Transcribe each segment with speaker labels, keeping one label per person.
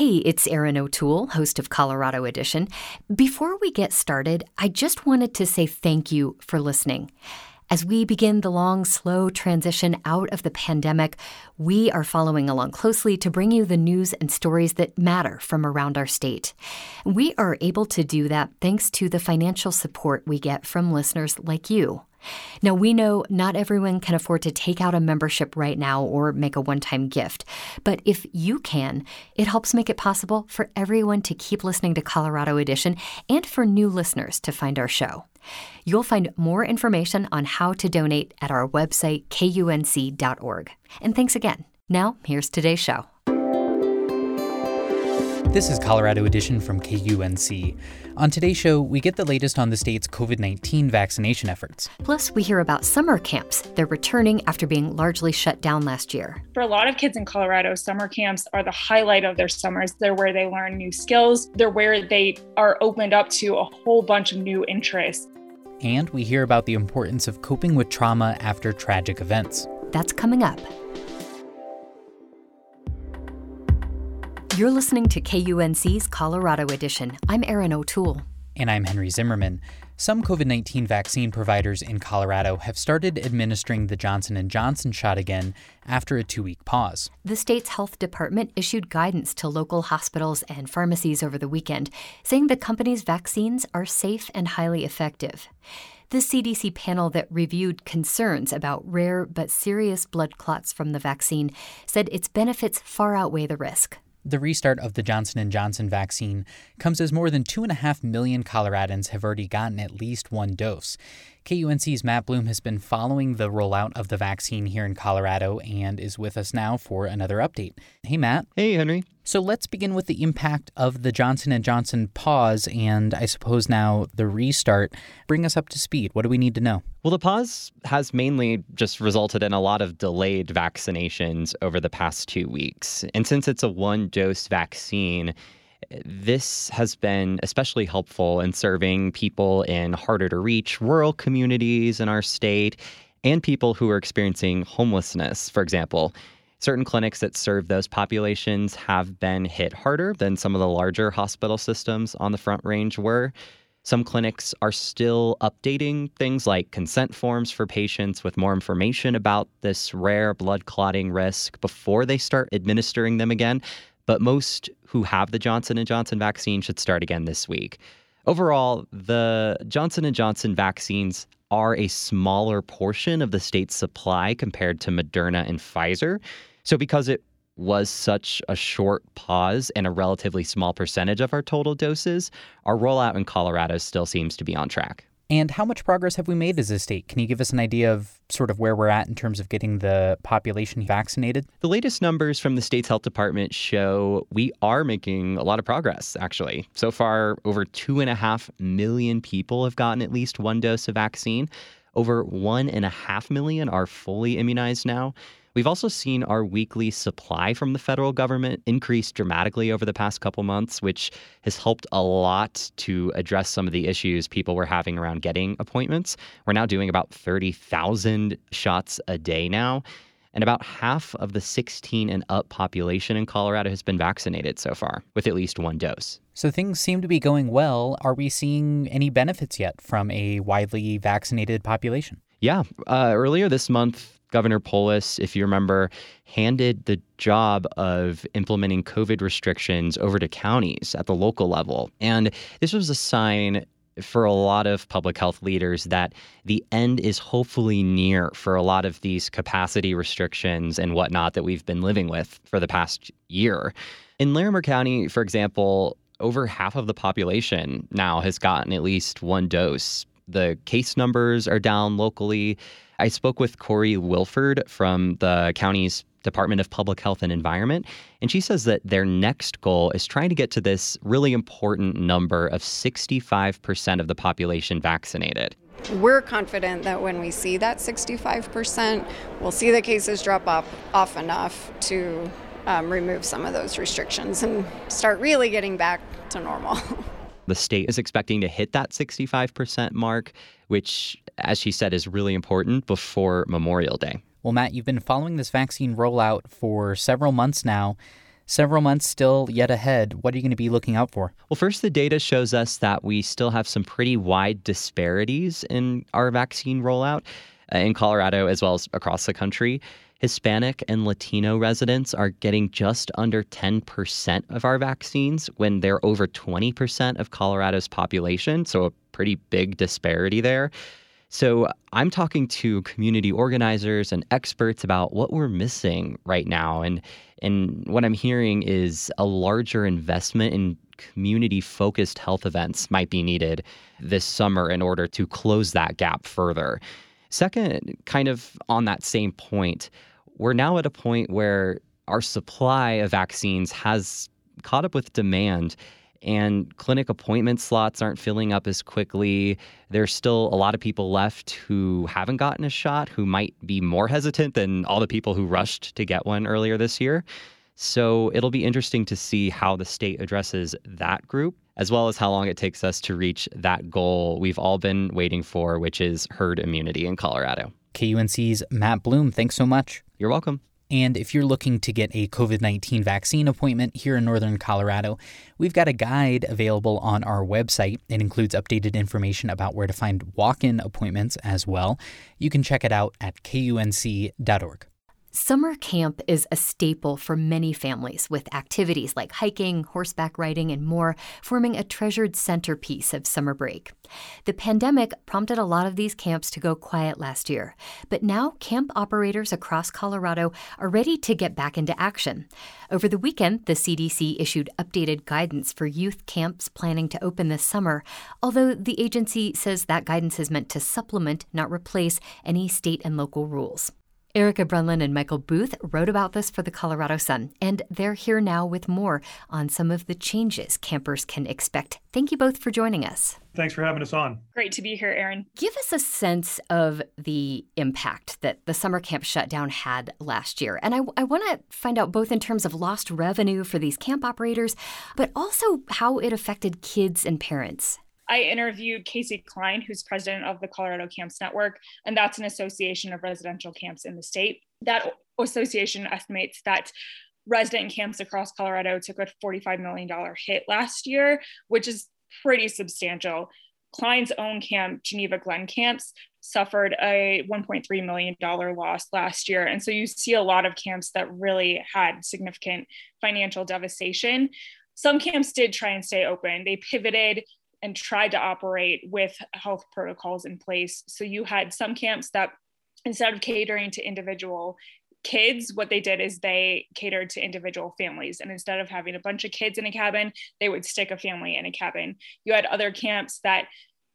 Speaker 1: Hey, it's Erin O'Toole, host of Colorado Edition. Before we get started, I just wanted to say thank you for listening. As we begin the long, slow transition out of the pandemic, we are following along closely to bring you the news and stories that matter from around our state. We are able to do that thanks to the financial support we get from listeners like you. Now, we know not everyone can afford to take out a membership right now or make a one time gift, but if you can, it helps make it possible for everyone to keep listening to Colorado Edition and for new listeners to find our show. You'll find more information on how to donate at our website, kunc.org. And thanks again. Now, here's today's show.
Speaker 2: This is Colorado Edition from KUNC. On today's show, we get the latest on the state's COVID 19 vaccination efforts.
Speaker 1: Plus, we hear about summer camps. They're returning after being largely shut down last year.
Speaker 3: For a lot of kids in Colorado, summer camps are the highlight of their summers. They're where they learn new skills, they're where they are opened up to a whole bunch of new interests.
Speaker 2: And we hear about the importance of coping with trauma after tragic events.
Speaker 1: That's coming up. You're listening to KUNC's Colorado Edition. I'm Erin O'Toole.
Speaker 2: And I'm Henry Zimmerman. Some COVID-19 vaccine providers in Colorado have started administering the Johnson & Johnson shot again after a 2-week pause.
Speaker 1: The state's health department issued guidance to local hospitals and pharmacies over the weekend, saying the company's vaccines are safe and highly effective. The CDC panel that reviewed concerns about rare but serious blood clots from the vaccine said its benefits far outweigh the risk.
Speaker 2: The restart of the Johnson & Johnson vaccine comes as more than 2.5 million Coloradans have already gotten at least one dose. KUNC's Matt Bloom has been following the rollout of the vaccine here in Colorado and is with us now for another update. Hey Matt.
Speaker 4: Hey Henry.
Speaker 2: So let's begin with the impact of the Johnson & Johnson pause and I suppose now the restart. Bring us up to speed. What do we need to know?
Speaker 4: Well, the pause has mainly just resulted in a lot of delayed vaccinations over the past 2 weeks. And since it's a one-dose vaccine, this has been especially helpful in serving people in harder to reach rural communities in our state and people who are experiencing homelessness, for example. Certain clinics that serve those populations have been hit harder than some of the larger hospital systems on the Front Range were. Some clinics are still updating things like consent forms for patients with more information about this rare blood clotting risk before they start administering them again but most who have the Johnson & Johnson vaccine should start again this week. Overall, the Johnson & Johnson vaccines are a smaller portion of the state's supply compared to Moderna and Pfizer. So because it was such a short pause and a relatively small percentage of our total doses, our rollout in Colorado still seems to be on track.
Speaker 2: And how much progress have we made as a state? Can you give us an idea of sort of where we're at in terms of getting the population vaccinated?
Speaker 4: The latest numbers from the state's health department show we are making a lot of progress, actually. So far, over two and a half million people have gotten at least one dose of vaccine. Over one and a half million are fully immunized now. We've also seen our weekly supply from the federal government increase dramatically over the past couple months, which has helped a lot to address some of the issues people were having around getting appointments. We're now doing about 30,000 shots a day now. And about half of the 16 and up population in Colorado has been vaccinated so far with at least one dose.
Speaker 2: So things seem to be going well. Are we seeing any benefits yet from a widely vaccinated population?
Speaker 4: Yeah. Uh, earlier this month, Governor Polis, if you remember, handed the job of implementing COVID restrictions over to counties at the local level. And this was a sign for a lot of public health leaders that the end is hopefully near for a lot of these capacity restrictions and whatnot that we've been living with for the past year. In Larimer County, for example, over half of the population now has gotten at least one dose. The case numbers are down locally. I spoke with Corey Wilford from the county's Department of Public Health and Environment, and she says that their next goal is trying to get to this really important number of 65% of the population vaccinated.
Speaker 5: We're confident that when we see that 65%, we'll see the cases drop off, off enough to um, remove some of those restrictions and start really getting back to normal.
Speaker 4: The state is expecting to hit that 65% mark, which, as she said, is really important before Memorial Day.
Speaker 2: Well, Matt, you've been following this vaccine rollout for several months now. Several months still yet ahead. What are you going to be looking out for?
Speaker 4: Well, first, the data shows us that we still have some pretty wide disparities in our vaccine rollout uh, in Colorado as well as across the country. Hispanic and Latino residents are getting just under 10% of our vaccines when they're over 20% of Colorado's population. So, a pretty big disparity there. So, I'm talking to community organizers and experts about what we're missing right now. And, and what I'm hearing is a larger investment in community focused health events might be needed this summer in order to close that gap further. Second, kind of on that same point, we're now at a point where our supply of vaccines has caught up with demand and clinic appointment slots aren't filling up as quickly. There's still a lot of people left who haven't gotten a shot, who might be more hesitant than all the people who rushed to get one earlier this year. So it'll be interesting to see how the state addresses that group, as well as how long it takes us to reach that goal we've all been waiting for, which is herd immunity in Colorado.
Speaker 2: KUNC's Matt Bloom, thanks so much.
Speaker 4: You're welcome.
Speaker 2: And if you're looking to get a COVID 19 vaccine appointment here in Northern Colorado, we've got a guide available on our website. It includes updated information about where to find walk in appointments as well. You can check it out at kunc.org.
Speaker 1: Summer camp is a staple for many families, with activities like hiking, horseback riding, and more forming a treasured centerpiece of summer break. The pandemic prompted a lot of these camps to go quiet last year, but now camp operators across Colorado are ready to get back into action. Over the weekend, the CDC issued updated guidance for youth camps planning to open this summer, although the agency says that guidance is meant to supplement, not replace, any state and local rules. Erica Breunlin and Michael Booth wrote about this for the Colorado Sun, and they're here now with more on some of the changes campers can expect. Thank you both for joining us.
Speaker 6: Thanks for having us on.
Speaker 3: Great to be here, Erin.
Speaker 1: Give us a sense of the impact that the summer camp shutdown had last year. And I, I want to find out both in terms of lost revenue for these camp operators, but also how it affected kids and parents.
Speaker 3: I interviewed Casey Klein, who's president of the Colorado Camps Network, and that's an association of residential camps in the state. That association estimates that resident camps across Colorado took a $45 million hit last year, which is pretty substantial. Klein's own camp, Geneva Glen Camps, suffered a $1.3 million loss last year. And so you see a lot of camps that really had significant financial devastation. Some camps did try and stay open. They pivoted and tried to operate with health protocols in place. So you had some camps that instead of catering to individual kids, what they did is they catered to individual families. And instead of having a bunch of kids in a cabin, they would stick a family in a cabin. You had other camps that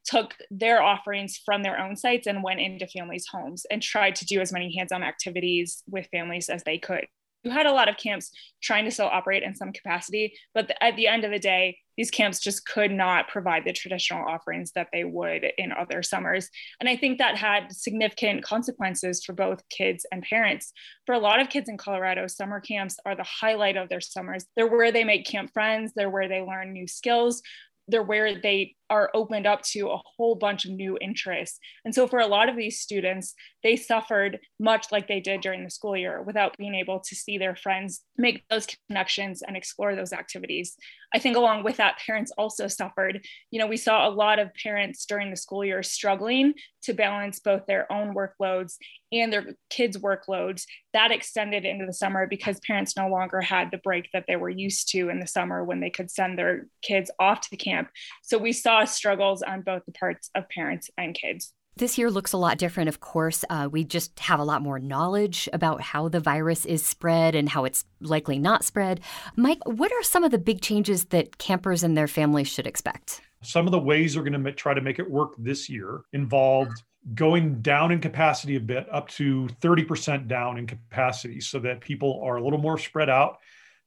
Speaker 3: took their offerings from their own sites and went into families' homes and tried to do as many hands on activities with families as they could you had a lot of camps trying to still operate in some capacity, but the, at the end of the day, these camps just could not provide the traditional offerings that they would in other summers. And I think that had significant consequences for both kids and parents. For a lot of kids in Colorado, summer camps are the highlight of their summers. They're where they make camp friends, they're where they learn new skills, they're where they are opened up to a whole bunch of new interests. And so for a lot of these students, they suffered much like they did during the school year without being able to see their friends make those connections and explore those activities. I think along with that, parents also suffered. You know, we saw a lot of parents during the school year struggling to balance both their own workloads and their kids' workloads. That extended into the summer because parents no longer had the break that they were used to in the summer when they could send their kids off to camp. So we saw struggles on both the parts of parents and kids.
Speaker 1: This year looks a lot different, of course. Uh, we just have a lot more knowledge about how the virus is spread and how it's likely not spread. Mike, what are some of the big changes that campers and their families should expect?
Speaker 6: Some of the ways we're going to try to make it work this year involved going down in capacity a bit, up to 30% down in capacity, so that people are a little more spread out.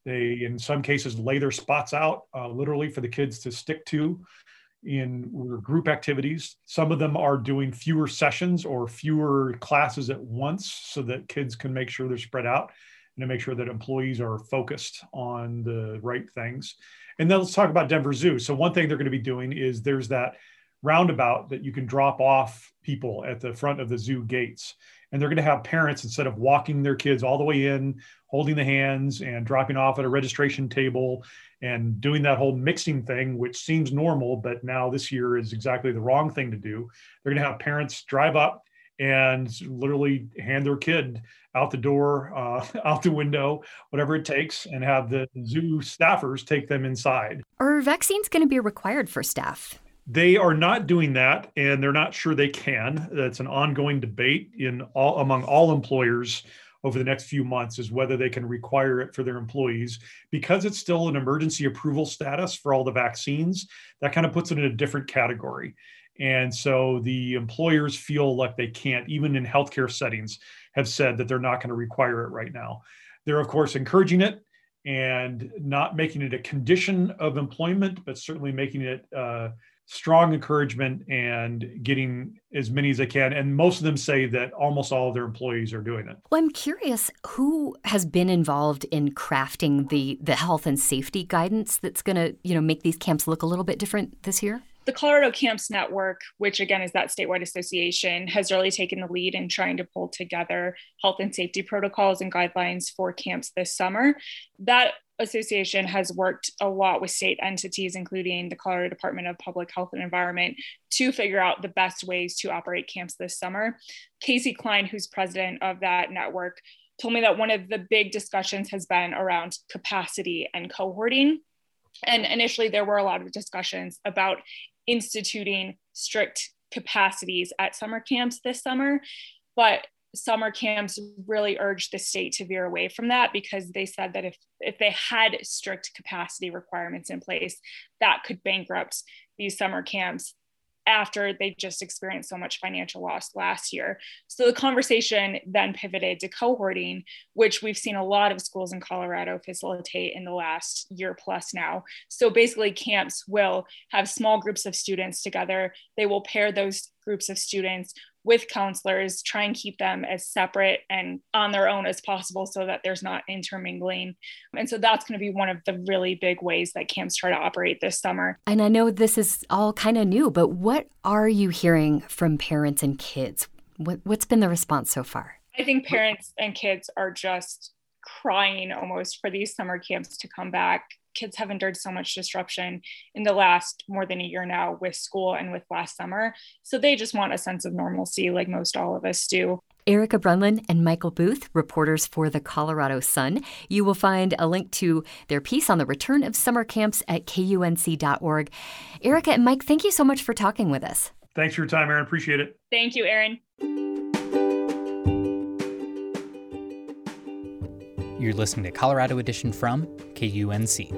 Speaker 6: They, in some cases, lay their spots out uh, literally for the kids to stick to in group activities. Some of them are doing fewer sessions or fewer classes at once so that kids can make sure they're spread out and to make sure that employees are focused on the right things. And then let's talk about Denver Zoo. So, one thing they're going to be doing is there's that roundabout that you can drop off people at the front of the zoo gates. and they're going to have parents instead of walking their kids all the way in holding the hands and dropping off at a registration table and doing that whole mixing thing which seems normal but now this year is exactly the wrong thing to do they're going to have parents drive up and literally hand their kid out the door, uh, out the window, whatever it takes, and have the zoo staffers take them inside.
Speaker 1: Are vaccines going to be required for staff?
Speaker 6: They are not doing that, and they're not sure they can. That's an ongoing debate in all among all employers over the next few months is whether they can require it for their employees because it's still an emergency approval status for all the vaccines that kind of puts it in a different category and so the employers feel like they can't, even in healthcare settings, have said that they're not going to require it right now. They're, of course, encouraging it and not making it a condition of employment, but certainly making it uh, strong encouragement and getting as many as they can. And most of them say that almost all of their employees are doing it.
Speaker 1: Well, I'm curious who has been involved in crafting the the health and safety guidance that's going to you know make these camps look a little bit different this year
Speaker 3: the Colorado Camps Network, which again is that statewide association, has really taken the lead in trying to pull together health and safety protocols and guidelines for camps this summer. That association has worked a lot with state entities, including the Colorado Department of Public Health and Environment, to figure out the best ways to operate camps this summer. Casey Klein, who's president of that network, told me that one of the big discussions has been around capacity and cohorting. And initially, there were a lot of discussions about instituting strict capacities at summer camps this summer. But summer camps really urged the state to veer away from that because they said that if, if they had strict capacity requirements in place, that could bankrupt these summer camps after they just experienced so much financial loss last year. So the conversation then pivoted to cohorting, which we've seen a lot of schools in Colorado facilitate in the last year plus now. So basically, camps will have small groups of students together. They will pair those groups of students with counselors, try and keep them as separate and on their own as possible so that there's not intermingling. And so that's going to be one of the really big ways that camps try to operate this summer.
Speaker 1: And I know this is all kind of new, but what are you hearing from parents and kids? What, what's been the response so far?
Speaker 3: I think parents and kids are just crying almost for these summer camps to come back kids have endured so much disruption in the last more than a year now with school and with last summer. So they just want a sense of normalcy, like most all of us do.
Speaker 1: Erica Breunlin and Michael Booth, reporters for the Colorado Sun. You will find a link to their piece on the return of summer camps at kunc.org. Erica and Mike, thank you so much for talking with us.
Speaker 6: Thanks for your time, Erin. Appreciate it.
Speaker 3: Thank you, Erin.
Speaker 2: You're listening to Colorado Edition from KUNC.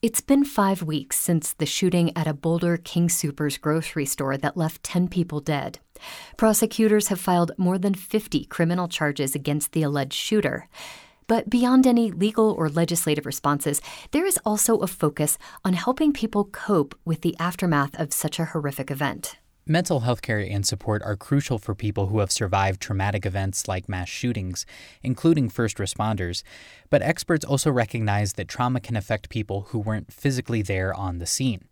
Speaker 1: It's been five weeks since the shooting at a Boulder King Soopers grocery store that left 10 people dead. Prosecutors have filed more than 50 criminal charges against the alleged shooter. But beyond any legal or legislative responses, there is also a focus on helping people cope with the aftermath of such a horrific event.
Speaker 2: Mental health care and support are crucial for people who have survived traumatic events like mass shootings, including first responders. But experts also recognize that trauma can affect people who weren't physically there on the scene.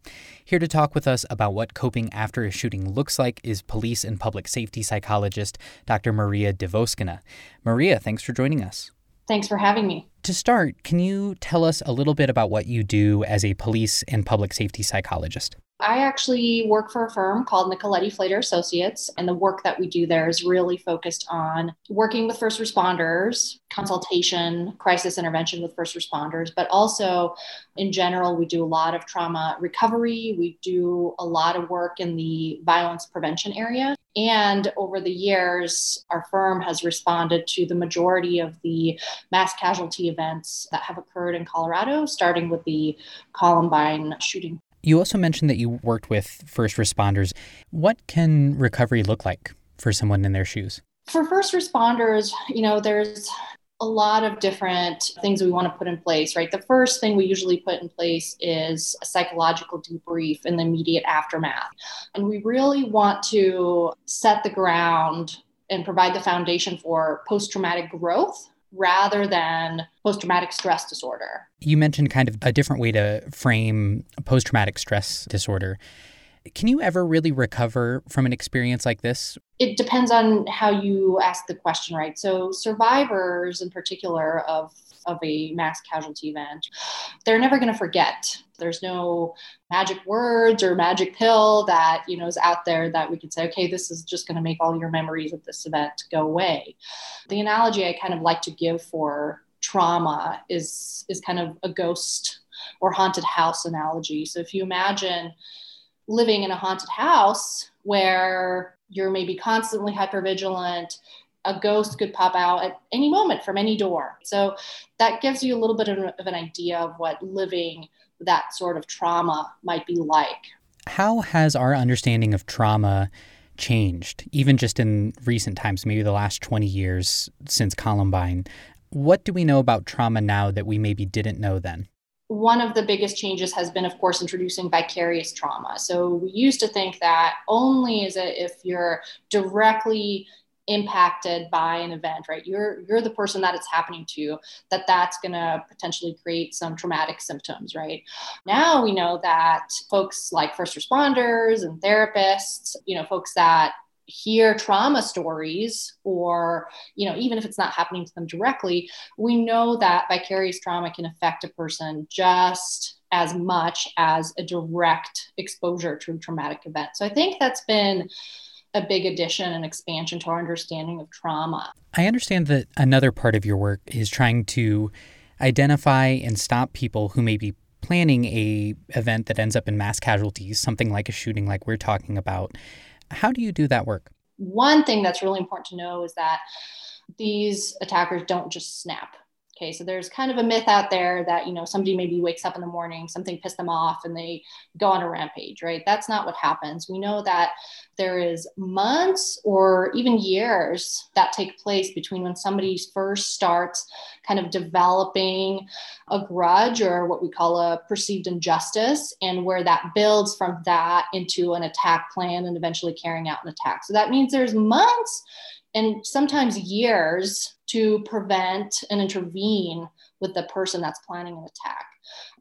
Speaker 2: Here to talk with us about what coping after a shooting looks like is police and public safety psychologist Dr. Maria Dvoskina. Maria, thanks for joining us.
Speaker 7: Thanks for having me.
Speaker 2: To start, can you tell us a little bit about what you do as a police and public safety psychologist?
Speaker 7: I actually work for a firm called Nicoletti Flater Associates, and the work that we do there is really focused on working with first responders, consultation, crisis intervention with first responders, but also in general, we do a lot of trauma recovery. We do a lot of work in the violence prevention area. And over the years, our firm has responded to the majority of the mass casualty events that have occurred in Colorado, starting with the Columbine shooting.
Speaker 2: You also mentioned that you worked with first responders. What can recovery look like for someone in their shoes?
Speaker 7: For first responders, you know, there's a lot of different things we want to put in place, right? The first thing we usually put in place is a psychological debrief in the immediate aftermath. And we really want to set the ground and provide the foundation for post traumatic growth rather than post traumatic stress disorder.
Speaker 2: You mentioned kind of a different way to frame post traumatic stress disorder. Can you ever really recover from an experience like this?
Speaker 7: It depends on how you ask the question, right? So, survivors in particular of, of a mass casualty event, they're never going to forget. There's no magic words or magic pill that you know is out there that we could say, okay, this is just going to make all your memories of this event go away. The analogy I kind of like to give for trauma is is kind of a ghost or haunted house analogy. So if you imagine living in a haunted house where you're maybe constantly hypervigilant a ghost could pop out at any moment from any door. So that gives you a little bit of, an idea of what living that sort of trauma might be like.
Speaker 2: How has our understanding of trauma changed even just in recent times maybe the last 20 years since columbine? What do we know about trauma now that we maybe didn't know then
Speaker 7: one of the biggest changes has been, of course, introducing vicarious trauma. So we used to think that only is it if you're directly impacted by an event right you're you're the person that it's happening to that that's going to potentially create some traumatic symptoms right now we know that folks like first responders and therapists you know folks that hear trauma stories or you know even if it's not happening to them directly we know that vicarious trauma can affect a person just as much as a direct exposure to a traumatic event. So i think that's been a big addition and expansion to our understanding of trauma.
Speaker 2: I understand that another part of your work is trying to identify and stop people who may be planning a event that ends up in mass casualties something like a shooting like we're talking about how do you do that work?
Speaker 7: One thing that's really important to know is that these attackers don't just snap. Okay, so there's kind of a myth out there that, you know, somebody maybe wakes up in the morning, something pissed them off, and they go on a rampage, right? That's not what happens. We know that there is months or even years that take place between when somebody first starts kind of developing a grudge or what we call a perceived injustice, and where that builds from that into an attack plan and eventually carrying out an attack. So that means there's months and sometimes years to prevent and intervene with the person that's planning an attack.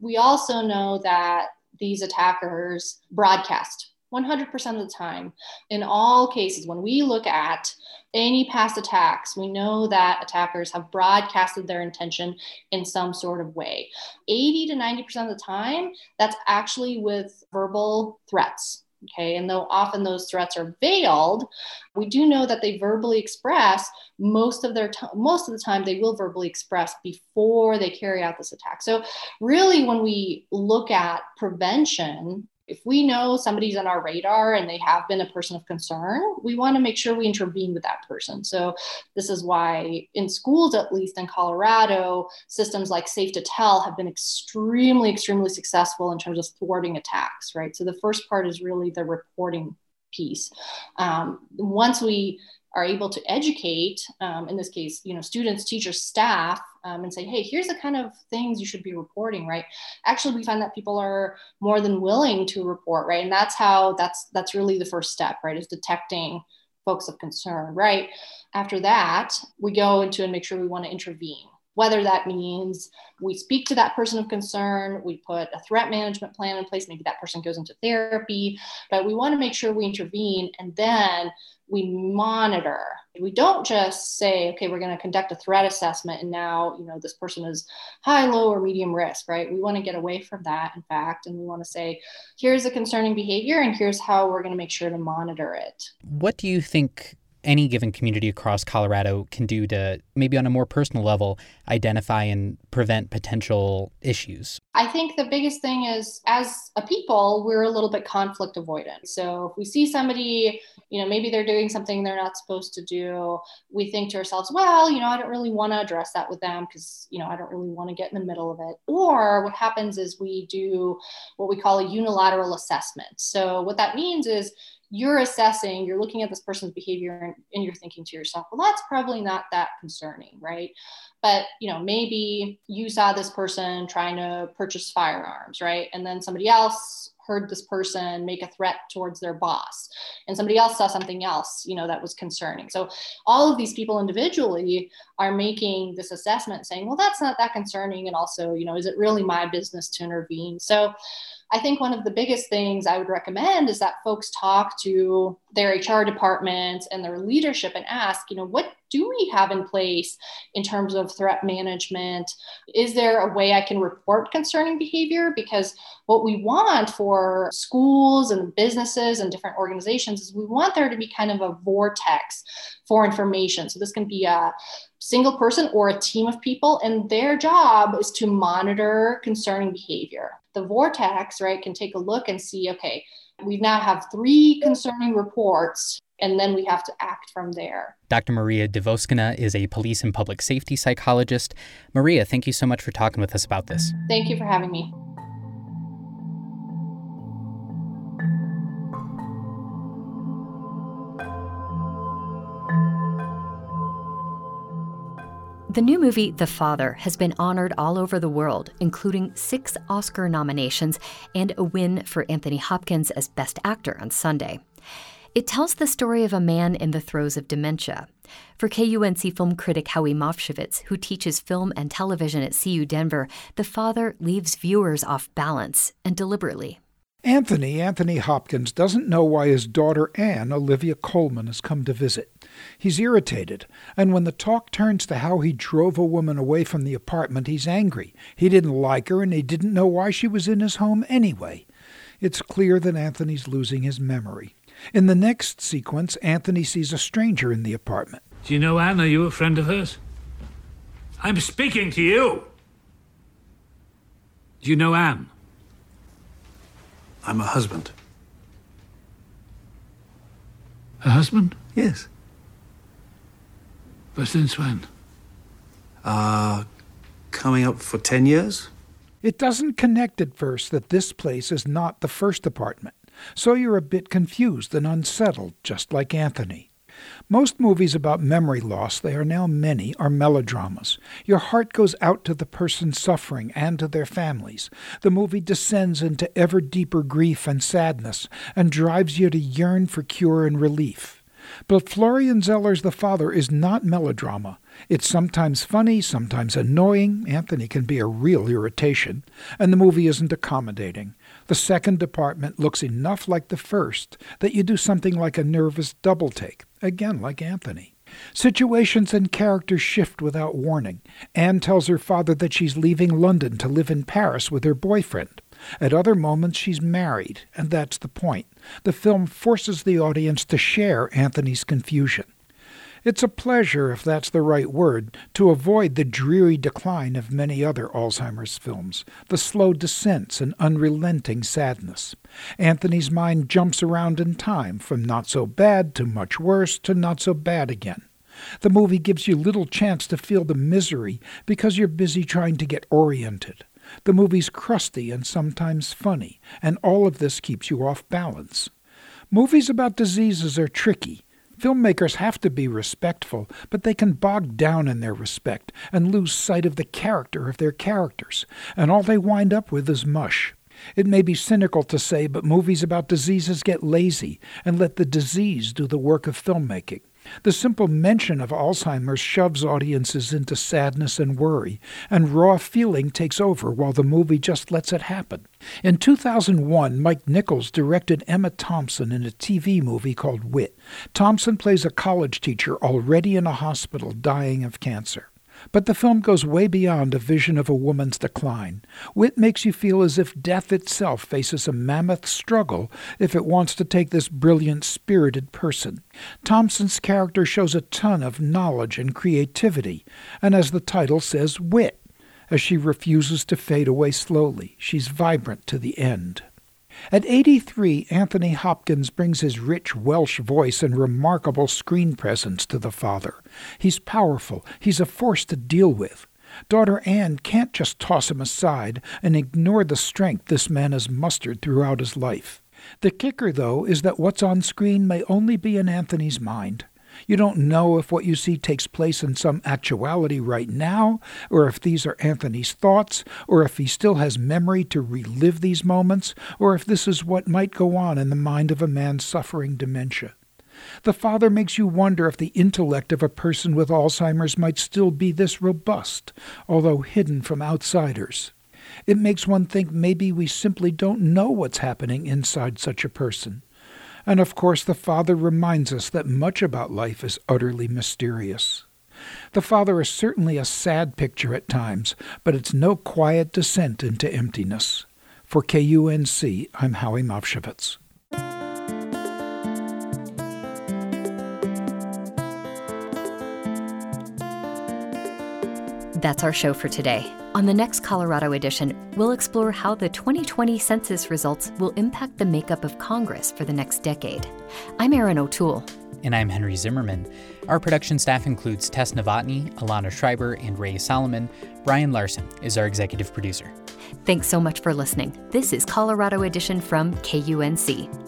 Speaker 7: We also know that these attackers broadcast 100% of the time. In all cases, when we look at any past attacks, we know that attackers have broadcasted their intention in some sort of way. 80 to 90% of the time, that's actually with verbal threats. Okay, and though often those threats are veiled, we do know that they verbally express most of their time. Most of the time, they will verbally express before they carry out this attack. So, really, when we look at prevention, if we know somebody's on our radar and they have been a person of concern, we want to make sure we intervene with that person. So, this is why in schools, at least in Colorado, systems like Safe to Tell have been extremely, extremely successful in terms of thwarting attacks, right? So, the first part is really the reporting piece. Um, once we are able to educate, um, in this case, you know, students, teachers, staff, um, and say, hey, here's the kind of things you should be reporting, right? Actually, we find that people are more than willing to report, right? And that's how that's that's really the first step, right? Is detecting folks of concern, right? After that, we go into and make sure we want to intervene whether that means we speak to that person of concern, we put a threat management plan in place, maybe that person goes into therapy, but we want to make sure we intervene and then we monitor. We don't just say, okay, we're going to conduct a threat assessment and now, you know, this person is high, low, or medium risk, right? We want to get away from that, in fact, and we want to say, here's a concerning behavior and here's how we're going to make sure to monitor it.
Speaker 2: What do you think any given community across Colorado can do to maybe on a more personal level identify and prevent potential issues?
Speaker 7: I think the biggest thing is as a people, we're a little bit conflict avoidant. So if we see somebody, you know, maybe they're doing something they're not supposed to do, we think to ourselves, well, you know, I don't really want to address that with them because, you know, I don't really want to get in the middle of it. Or what happens is we do what we call a unilateral assessment. So what that means is you're assessing, you're looking at this person's behavior and, and, you're thinking to yourself, well, that's probably not that concerning, right? But you know, maybe you saw this person trying to purchase firearms, right? And then somebody else heard this person make a threat towards their boss and somebody else saw something else you know that was concerning. So all of these people individually are making this assessment saying well that's not that concerning and also you know is it really my business to intervene? So I think one of the biggest things I would recommend is that folks talk to their HR departments and their leadership and ask, you know, what do we have in place in terms of threat management? Is there a way I can report concerning behavior? Because what we want for schools and businesses and different organizations is we want there to be kind of a vortex for information. So this can be a single person or a team of people, and their job is to monitor concerning behavior the vortex, right, can take a look and see, okay, we now have three concerning reports and then we have to act from there.
Speaker 2: Dr. Maria Dvoskina is a police and public safety psychologist. Maria, thank you so much for talking with us about this.
Speaker 7: Thank you for having me.
Speaker 1: The new movie, The Father, has been honored all over the world, including six Oscar nominations and a win for Anthony Hopkins as Best Actor on Sunday. It tells the story of a man in the throes of dementia. For KUNC film critic Howie Movshovitz, who teaches film and television at CU Denver, The Father leaves viewers off balance and deliberately.
Speaker 8: Anthony, Anthony Hopkins, doesn't know why his daughter Anne, Olivia Colman, has come to visit. He's irritated, and when the talk turns to how he drove a woman away from the apartment, he's angry. He didn't like her, and he didn't know why she was in his home anyway. It's clear that Anthony's losing his memory. In the next sequence, Anthony sees a stranger in the apartment.
Speaker 9: Do you know Anne? Are you a friend of hers? I'm speaking to you! Do you know Anne?
Speaker 10: I'm a husband.
Speaker 9: A husband?
Speaker 10: Yes.
Speaker 9: But since when?
Speaker 10: Uh, coming up for 10 years?
Speaker 8: It doesn't connect at first that this place is not the first apartment, so you're a bit confused and unsettled, just like Anthony. Most movies about memory loss, they are now many, are melodramas. Your heart goes out to the person suffering and to their families. The movie descends into ever deeper grief and sadness and drives you to yearn for cure and relief. But Florian Zeller's The Father is not melodrama. It's sometimes funny, sometimes annoying. Anthony can be a real irritation. And the movie isn't accommodating. The second department looks enough like the first that you do something like a nervous double take, again like Anthony. Situations and characters shift without warning. Anne tells her father that she's leaving London to live in Paris with her boyfriend. At other moments, she's married, and that's the point. The film forces the audience to share Anthony's confusion. It's a pleasure, if that's the right word, to avoid the dreary decline of many other Alzheimer's films, the slow descents and unrelenting sadness. Anthony's mind jumps around in time, from not so bad to much worse to not so bad again. The movie gives you little chance to feel the misery because you're busy trying to get oriented. The movie's crusty and sometimes funny, and all of this keeps you off balance. Movies about diseases are tricky Filmmakers have to be respectful, but they can bog down in their respect and lose sight of the character of their characters, and all they wind up with is mush. It may be cynical to say, but movies about diseases get lazy and let the disease do the work of filmmaking. The simple mention of Alzheimer's shoves audiences into sadness and worry, and raw feeling takes over while the movie just lets it happen. In 2001, Mike Nichols directed Emma Thompson in a TV movie called Wit. Thompson plays a college teacher already in a hospital dying of cancer. But the film goes way beyond a vision of a woman's decline. Wit makes you feel as if death itself faces a mammoth struggle if it wants to take this brilliant, spirited person. Thompson's character shows a ton of knowledge and creativity, and as the title says, wit. As she refuses to fade away slowly, she's vibrant to the end. At 83, Anthony Hopkins brings his rich Welsh voice and remarkable screen presence to the father. He's powerful, he's a force to deal with. Daughter Anne can't just toss him aside and ignore the strength this man has mustered throughout his life. The kicker, though, is that what's on screen may only be in Anthony's mind. You don't know if what you see takes place in some actuality right now, or if these are Anthony's thoughts, or if he still has memory to relive these moments, or if this is what might go on in the mind of a man suffering dementia. The Father makes you wonder if the intellect of a person with Alzheimer's might still be this robust, although hidden from outsiders. It makes one think maybe we simply don't know what's happening inside such a person. And of course, the Father reminds us that much about life is utterly mysterious. The Father is certainly a sad picture at times, but it's no quiet descent into emptiness. For KUNC, I'm Howie Movshovitz.
Speaker 1: That's our show for today. On the next Colorado edition, we'll explore how the 2020 census results will impact the makeup of Congress for the next decade. I'm Erin O'Toole.
Speaker 2: And I'm Henry Zimmerman. Our production staff includes Tess Novotny, Alana Schreiber, and Ray Solomon. Brian Larson is our executive producer.
Speaker 1: Thanks so much for listening. This is Colorado Edition from KUNC.